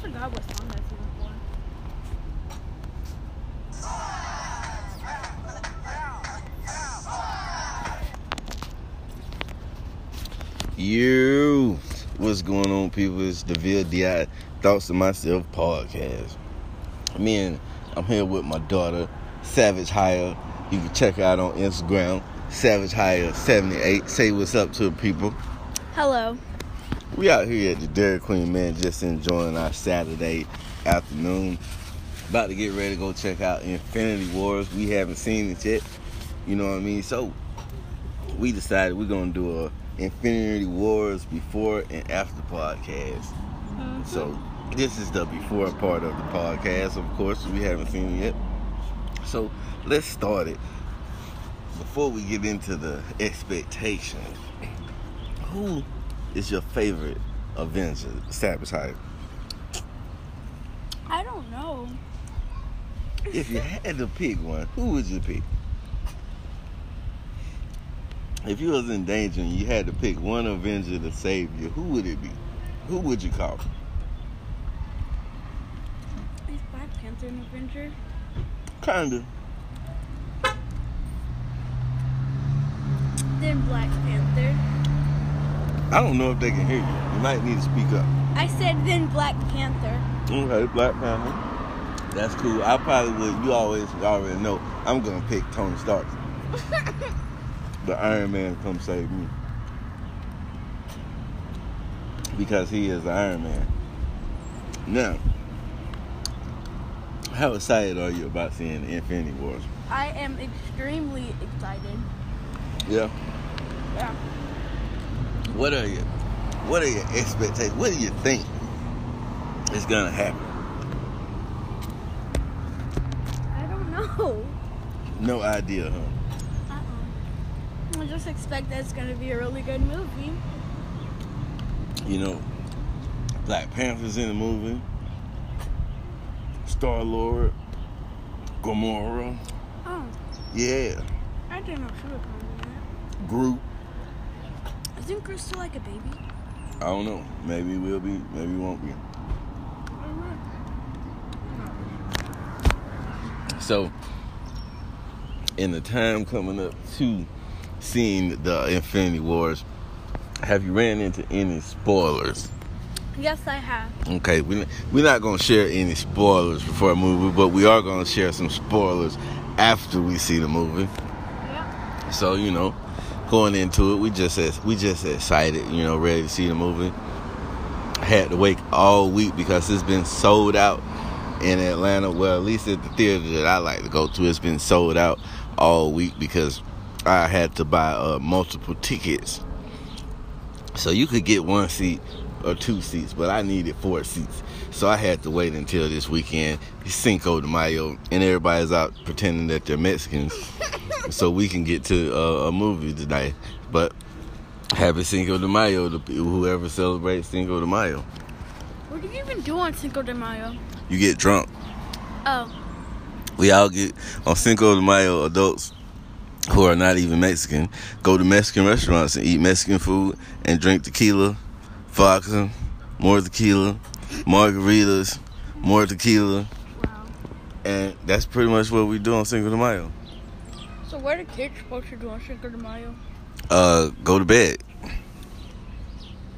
forgot what song that's even for. You, what's going on, people? It's the VLDI Thoughts to Myself podcast. Me and I'm here with my daughter, Savage Hire. You can check her out on Instagram, Savage Hire 78. Say what's up to the people. Hello. We out here at the Dairy Queen, man, just enjoying our Saturday afternoon. About to get ready to go check out Infinity Wars. We haven't seen it yet. You know what I mean? So we decided we're gonna do a Infinity Wars before and after podcast. Mm-hmm. So this is the before part of the podcast. Of course, we haven't seen it yet. So let's start it. Before we get into the expectations, who is your favorite Avenger? Hype. I don't know. If you had to pick one, who would you pick? If you was in danger and you had to pick one Avenger to save you, who would it be? Who would you call? Is Black Panther an Avenger? Kinda. Then Black Panther. I don't know if they can hear you. You might need to speak up. I said then Black Panther. Okay, Black Panther. That's cool. I probably would. You always already know. I'm gonna pick Tony Stark. the Iron Man come save me because he is the Iron Man. Now, how excited are you about seeing the Infinity Wars? I am extremely excited. Yeah. Yeah. What are your What are your expectations? What do you think is gonna happen? I don't know. No idea, huh? Uh-uh. I just expect that it's gonna be a really good movie. You know, Black Panther's in the movie. Star Lord, Gamora, Oh, yeah, I didn't know she was gonna be Groot. Isn't Chris still like a baby? I don't know. Maybe we'll be. Maybe we won't be. So, in the time coming up to seeing the Infinity Wars, have you ran into any spoilers? Yes, I have. Okay, we we're not gonna share any spoilers before a movie, but we are gonna share some spoilers after we see the movie. Yeah. So you know, going into it, we just as we just excited, you know, ready to see the movie. I had to wait all week because it's been sold out in Atlanta. Well, at least at the theater that I like to go to, it's been sold out all week because I had to buy uh, multiple tickets. So you could get one seat or two seats, but I needed four seats. So I had to wait until this weekend, Cinco de Mayo, and everybody's out pretending that they're Mexicans so we can get to uh, a movie tonight. But happy Cinco de Mayo to whoever celebrates Cinco de Mayo. What do you even do on Cinco de Mayo? You get drunk. Oh, We all get on Cinco de Mayo. Adults who are not even Mexican go to Mexican restaurants and eat Mexican food and drink tequila, vodka, more tequila, margaritas, more tequila, wow. and that's pretty much what we do on Cinco de Mayo. So what are kids supposed to do on Cinco de Mayo? Uh, go to bed.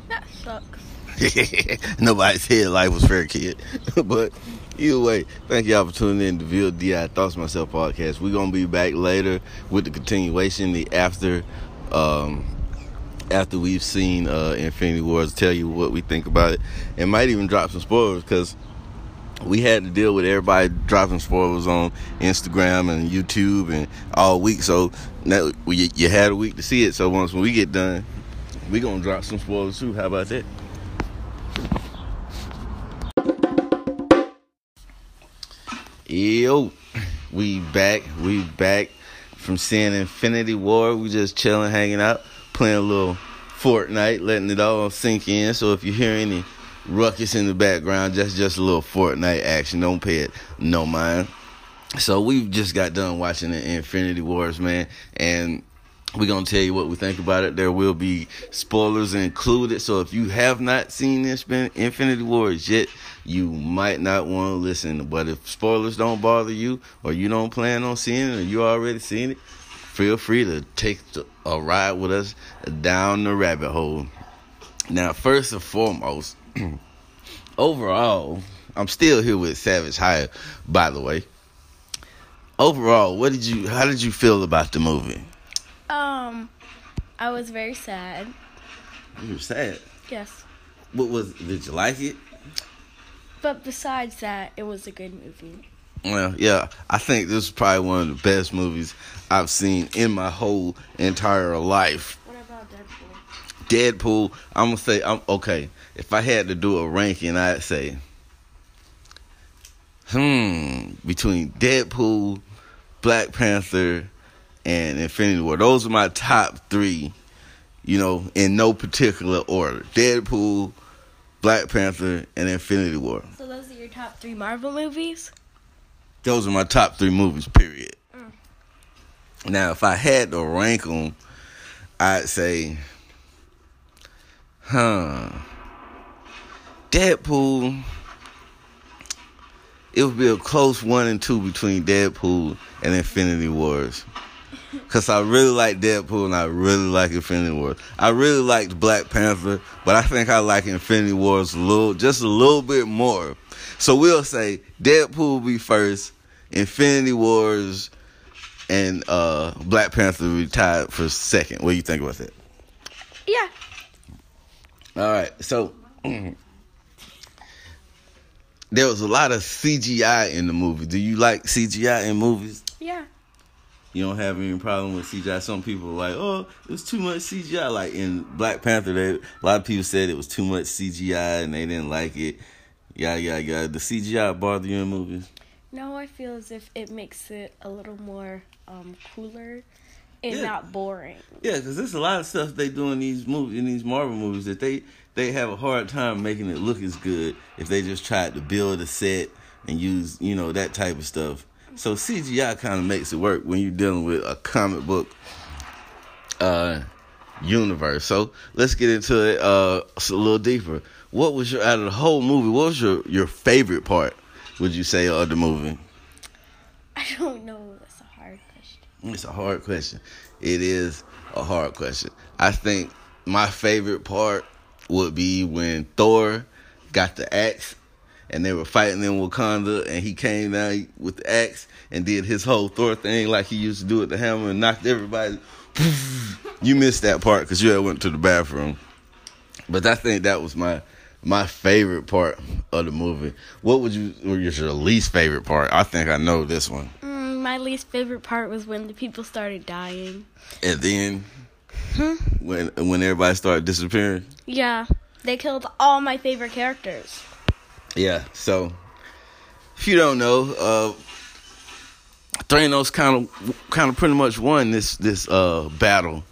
That sucks. Nobody said life was fair, kid. but either way, thank y'all for tuning in to VLDI Thoughts Myself podcast. We're gonna be back later with the continuation, the after um after we've seen uh Infinity Wars, tell you what we think about it. And might even drop some spoilers because we had to deal with everybody dropping spoilers on Instagram and YouTube and all week. So now we, you had a week to see it. So once when we get done, we gonna drop some spoilers too. How about that? Yo, we back. We back from seeing Infinity War. We just chilling, hanging out, playing a little Fortnite, letting it all sink in. So if you hear any ruckus in the background, just just a little Fortnite action. Don't pay it no mind. So we've just got done watching the Infinity Wars, man, and we're gonna tell you what we think about it. There will be spoilers included. So if you have not seen this Infinity Wars yet, you might not want to listen. But if spoilers don't bother you, or you don't plan on seeing it, or you already seen it, feel free to take a ride with us down the rabbit hole. Now, first and foremost, overall, I'm still here with Savage High, by the way. Overall, what did you how did you feel about the movie? Um I was very sad. You were sad? Yes. What was did you like it? But besides that, it was a good movie. Well, yeah, I think this is probably one of the best movies I've seen in my whole entire life. What about Deadpool? Deadpool, I'm gonna say I'm okay. If I had to do a ranking, I'd say hmm, between Deadpool, Black Panther, and Infinity War. Those are my top three, you know, in no particular order. Deadpool, Black Panther, and Infinity War. So those are your top three Marvel movies? Those are my top three movies, period. Mm. Now, if I had to rank them, I'd say, huh, Deadpool it would be a close one and two between Deadpool and Infinity Wars. Cause I really like Deadpool and I really like Infinity Wars. I really liked Black Panther, but I think I like Infinity Wars a little, just a little bit more. So we'll say Deadpool will be first, Infinity Wars, and uh, Black Panther will be tied for second. What do you think about that? Yeah. All right. So there was a lot of CGI in the movie. Do you like CGI in movies? Yeah. You don't have any problem with CGI. Some people are like, oh, it was too much CGI. Like in Black Panther, they, a lot of people said it was too much CGI and they didn't like it. Yeah, yeah, yeah. The CGI bother you in movies? No, I feel as if it makes it a little more um, cooler and yeah. not boring. Yeah, because there's a lot of stuff they do in these movies, in these Marvel movies, that they they have a hard time making it look as good if they just tried to build a set and use you know that type of stuff. So CGI kind of makes it work when you're dealing with a comic book uh, universe. So let's get into it uh, a little deeper. What was your out of the whole movie? What was your your favorite part? Would you say of the movie? I don't know. That's a hard question. It's a hard question. It is a hard question. I think my favorite part would be when Thor got the axe and they were fighting in Wakanda and he came down with the axe and did his whole Thor thing like he used to do with the hammer and knocked everybody. you missed that part because you went to the bathroom. But I think that was my my favorite part of the movie. What would you? What was your least favorite part? I think I know this one. Mm, my least favorite part was when the people started dying. And then Hmm? When when everybody started disappearing. Yeah, they killed all my favorite characters. Yeah, so if you don't know, uh, Thanos kind of kind of pretty much won this this uh, battle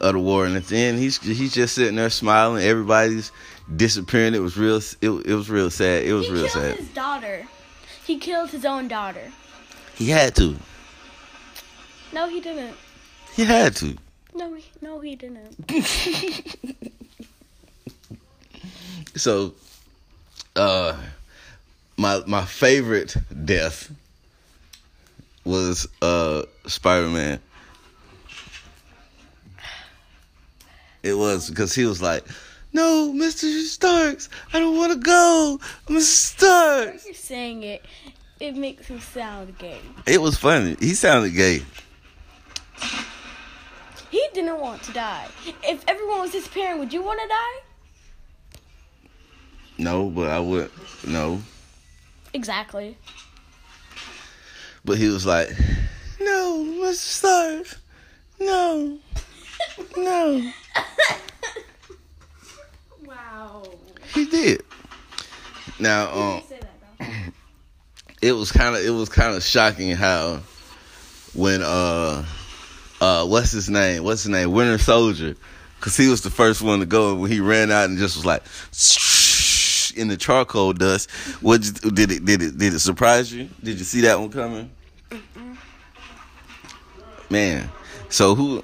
of the war, and at the end he's he's just sitting there smiling. Everybody's disappearing. It was real. It, it was real sad. It was he real killed sad. His daughter. He killed his own daughter. He had to. No, he didn't. He had to. No, no, he didn't. so, uh, my my favorite death was uh Spider Man. It was because he was like, "No, Mister Starks, I don't want to go, Mister Starks." You're saying it. It makes him sound gay. It was funny. He sounded gay. He didn't want to die. If everyone was disappearing, would you want to die? No, but I would. No. Exactly. But he was like, "No, Mr. Stark, no, no." wow. He did. Now, um, it was kind of it was kind of shocking how when uh uh, what's his name? What's his name? Winter Soldier, because he was the first one to go. When he ran out and just was like in the charcoal dust. What did it? Did it? Did it surprise you? Did you see that one coming? Man, so who?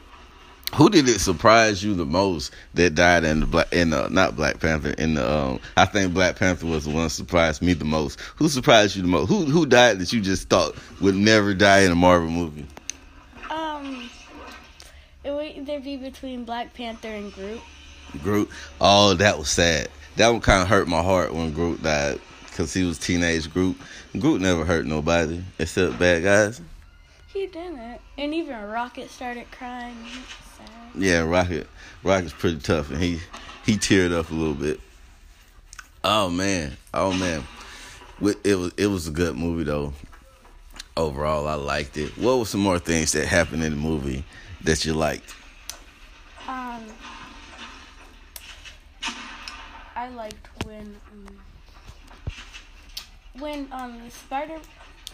Who did it surprise you the most that died in the black in the not Black Panther in the um I think Black Panther was the one that surprised me the most. Who surprised you the most? Who who died that you just thought would never die in a Marvel movie? Um, it would either be between Black Panther and Groot. Groot. Oh, that was sad. That one kind of hurt my heart when Groot died because he was teenage Groot. Groot never hurt nobody except bad guys. He didn't, and even Rocket started crying. Sad. Yeah, Rocket. Rocket's pretty tough, and he he teared up a little bit. Oh man, oh man, it was it was a good movie though. Overall, I liked it. What were some more things that happened in the movie that you liked? Um, I liked when um, when um Spider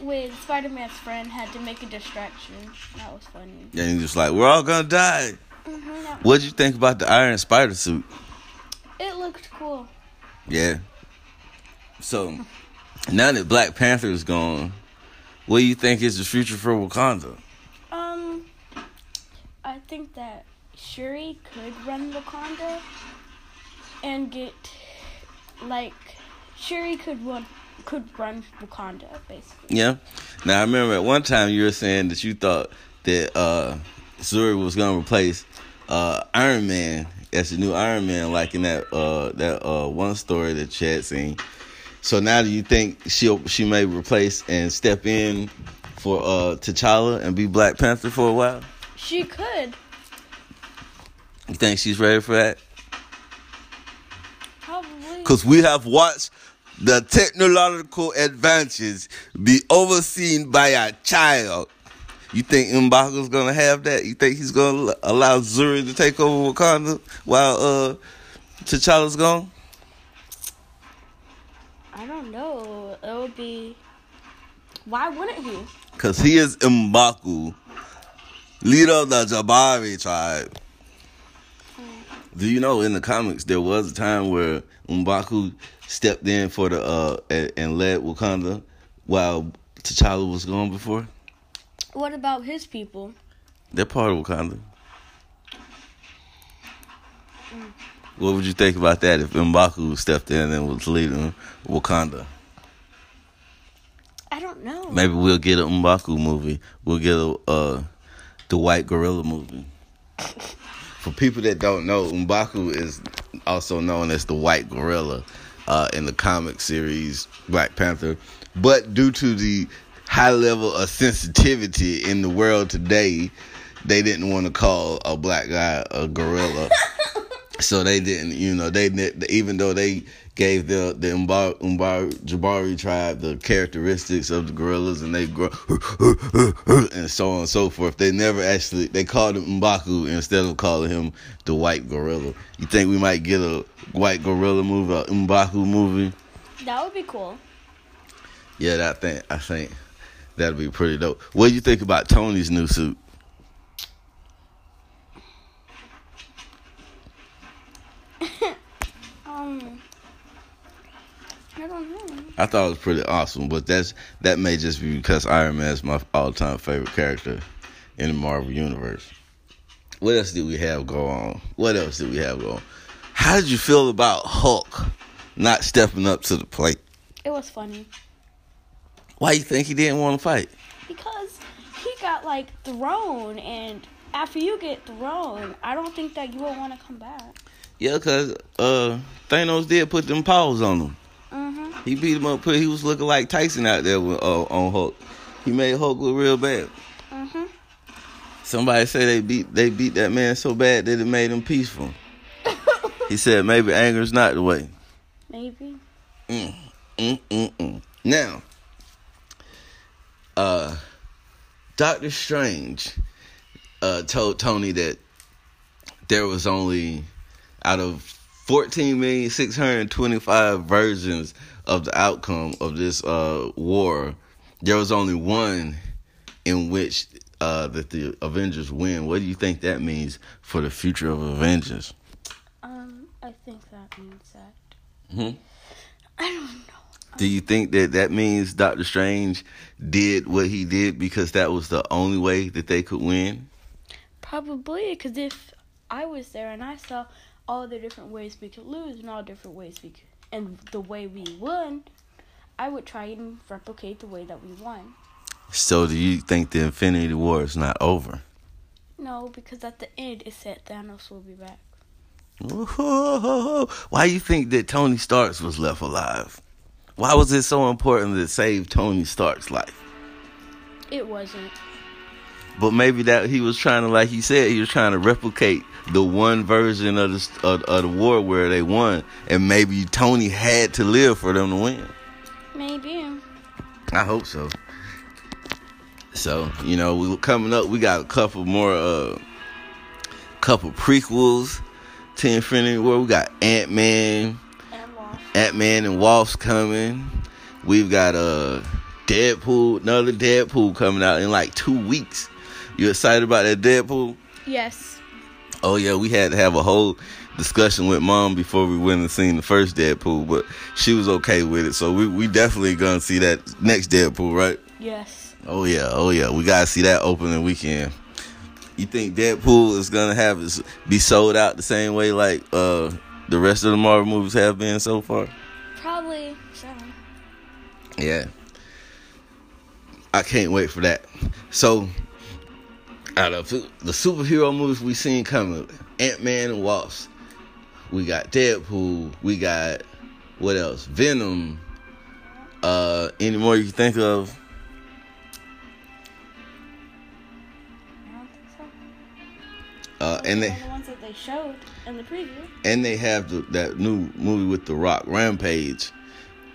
when Spider Man's friend had to make a distraction. That was funny. And he just like, we're all gonna die. Mm-hmm, What'd you think about the Iron Spider suit? it looked cool. Yeah. So now that Black Panther is gone, what do you think is the future for Wakanda? Um, I think that Shuri could run Wakanda and get like Shuri could run could run Wakanda basically. Yeah. Now I remember at one time you were saying that you thought that uh Shuri was gonna replace uh Iron Man as the new Iron Man, like in that uh that uh one story that Chad seen. So now do you think she she may replace and step in for uh T'Challa and be Black Panther for a while? She could You think she's ready for that? probably. Because we have watched the technological advances be overseen by a child. You think M'Baku's gonna have that? You think he's gonna allow Shuri to take over Wakanda while uh T'Challa's gone? I don't know. It would be. Why wouldn't he? Cause he is M'Baku, leader of the Jabari tribe. Do you know in the comics there was a time where M'Baku stepped in for the uh and, and led Wakanda while T'Challa was gone before? What about his people? They're part of Wakanda. What would you think about that if M'Baku stepped in and was leading Wakanda? I don't know. Maybe we'll get a M'Baku movie. We'll get a uh, the White Gorilla movie. For people that don't know, M'Baku is also known as the White Gorilla uh, in the comic series Black Panther. But due to the high level of sensitivity in the world today, they didn't want to call a black guy a gorilla. so they didn't, you know, they even though they gave the the Umbar, Umbar Jabari tribe the characteristics of the gorillas and they grow and so on and so forth. They never actually they called him M'Baku instead of calling him the white gorilla. You think we might get a white gorilla movie, a M'Baku movie? That would be cool. Yeah, that thing I think that'd be pretty dope. What do you think about Tony's new suit? Um, I don't know. I thought it was pretty awesome, but that's that may just be because Iron Man is my all-time favorite character in the Marvel universe. What else did we have go on? What else did we have go on? How did you feel about Hulk not stepping up to the plate? It was funny Why you think he didn't want to fight? because he got like thrown, and after you get thrown, I don't think that you will want to come back. Yeah, cause uh, Thanos did put them paws on him. He beat him up. He was looking like Tyson out there with, uh, on Hulk. He made Hulk look real bad. Mhm. Somebody say they beat they beat that man so bad that it made him peaceful. He said maybe anger's not the way. Maybe. Mm, mm, mm, mm. Now, uh, Doctor Strange uh, told Tony that there was only out of fourteen million six hundred twenty-five versions of the outcome of this uh, war, there was only one in which uh, that the Avengers win. What do you think that means for the future of Avengers? Um, I think that means that. Hmm? I don't know. Do you think that that means Doctor Strange did what he did because that was the only way that they could win? Probably, because if I was there and I saw all the different ways we could lose and all different ways we could, and the way we won, I would try and replicate the way that we won. So, do you think the Infinity War is not over? No, because at the end it said Thanos will be back. Why do you think that Tony Stark was left alive? Why was it so important to save Tony Stark's life? It wasn't. But maybe that he was trying to, like he said, he was trying to replicate the one version of the of, of the war where they won, and maybe Tony had to live for them to win. Maybe. I hope so. So you know, we coming up. We got a couple more, uh, couple prequels to Infinity War. We got Ant Man, Ant Man and Wasp coming. We've got uh Deadpool, another Deadpool coming out in like two weeks. You excited about that Deadpool? Yes. Oh yeah, we had to have a whole discussion with mom before we went and seen the first Deadpool, but she was okay with it. So we we definitely gonna see that next Deadpool, right? Yes. Oh yeah, oh yeah, we gotta see that opening weekend. You think Deadpool is gonna have it be sold out the same way like uh the rest of the Marvel movies have been so far? Probably seven. Yeah. I can't wait for that. So, out of the superhero movies we've seen coming, Ant Man and Wasp, we got Deadpool, we got what else? Venom. Uh, any more you think of? Uh, and they the ones that they showed in the preview. And they have the, that new movie with the Rock, Rampage,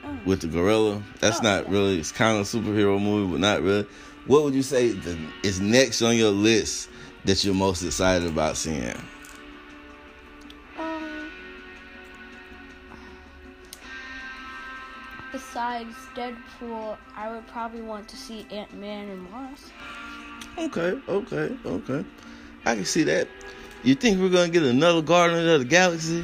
oh. with the gorilla. That's oh, not okay. really. It's kind of a superhero movie, but not really. What would you say the, is next on your list that you're most excited about seeing? Um, besides Deadpool, I would probably want to see Ant Man and Wasp. Okay, okay, okay. I can see that. You think we're gonna get another Guardian of the Galaxy?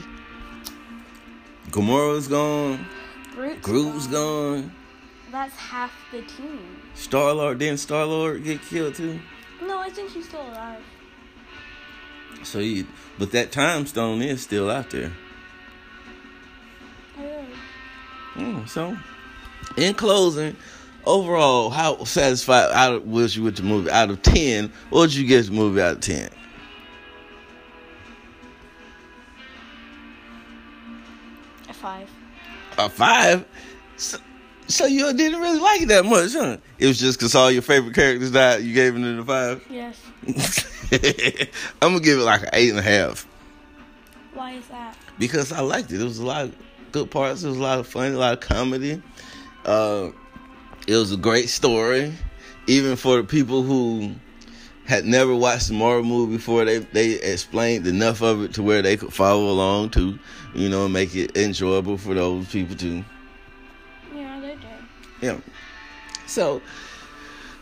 Gamora's gone. Groot's, Groot's gone. gone. That's half the team. Star Lord didn't Star Lord get killed too? No, I think he's still alive. So he, but that time stone is still out there. Oh. Mm, so, in closing, overall, how satisfied out was you with the movie? Out of ten, what would you give the movie out of ten? A five. A five? So, so, you didn't really like it that much, huh? It was just because all your favorite characters died. You gave it a five. Yes. I'm gonna give it like an eight and a half. Why is that? Because I liked it. It was a lot of good parts. It was a lot of fun, a lot of comedy. Uh, it was a great story, even for the people who had never watched the Marvel movie before. They they explained enough of it to where they could follow along to, you know, make it enjoyable for those people too. Yeah, they did. Yeah. So,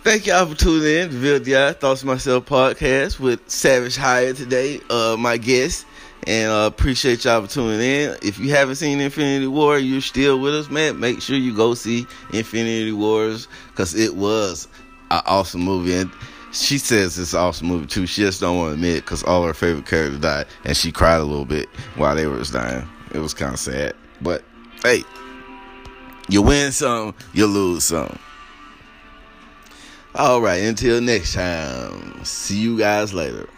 thank y'all for tuning in to VLDI Thoughts Myself podcast with Savage Hire today. Uh, my guest and uh, appreciate y'all for tuning in. If you haven't seen Infinity War, you're still with us, man. Make sure you go see Infinity Wars because it was an awesome movie. And she says it's an awesome movie too. She just don't want to admit because all her favorite characters died, and she cried a little bit while they were dying. It was kind of sad, but hey, you win some, you lose some. All right, until next time. See you guys later.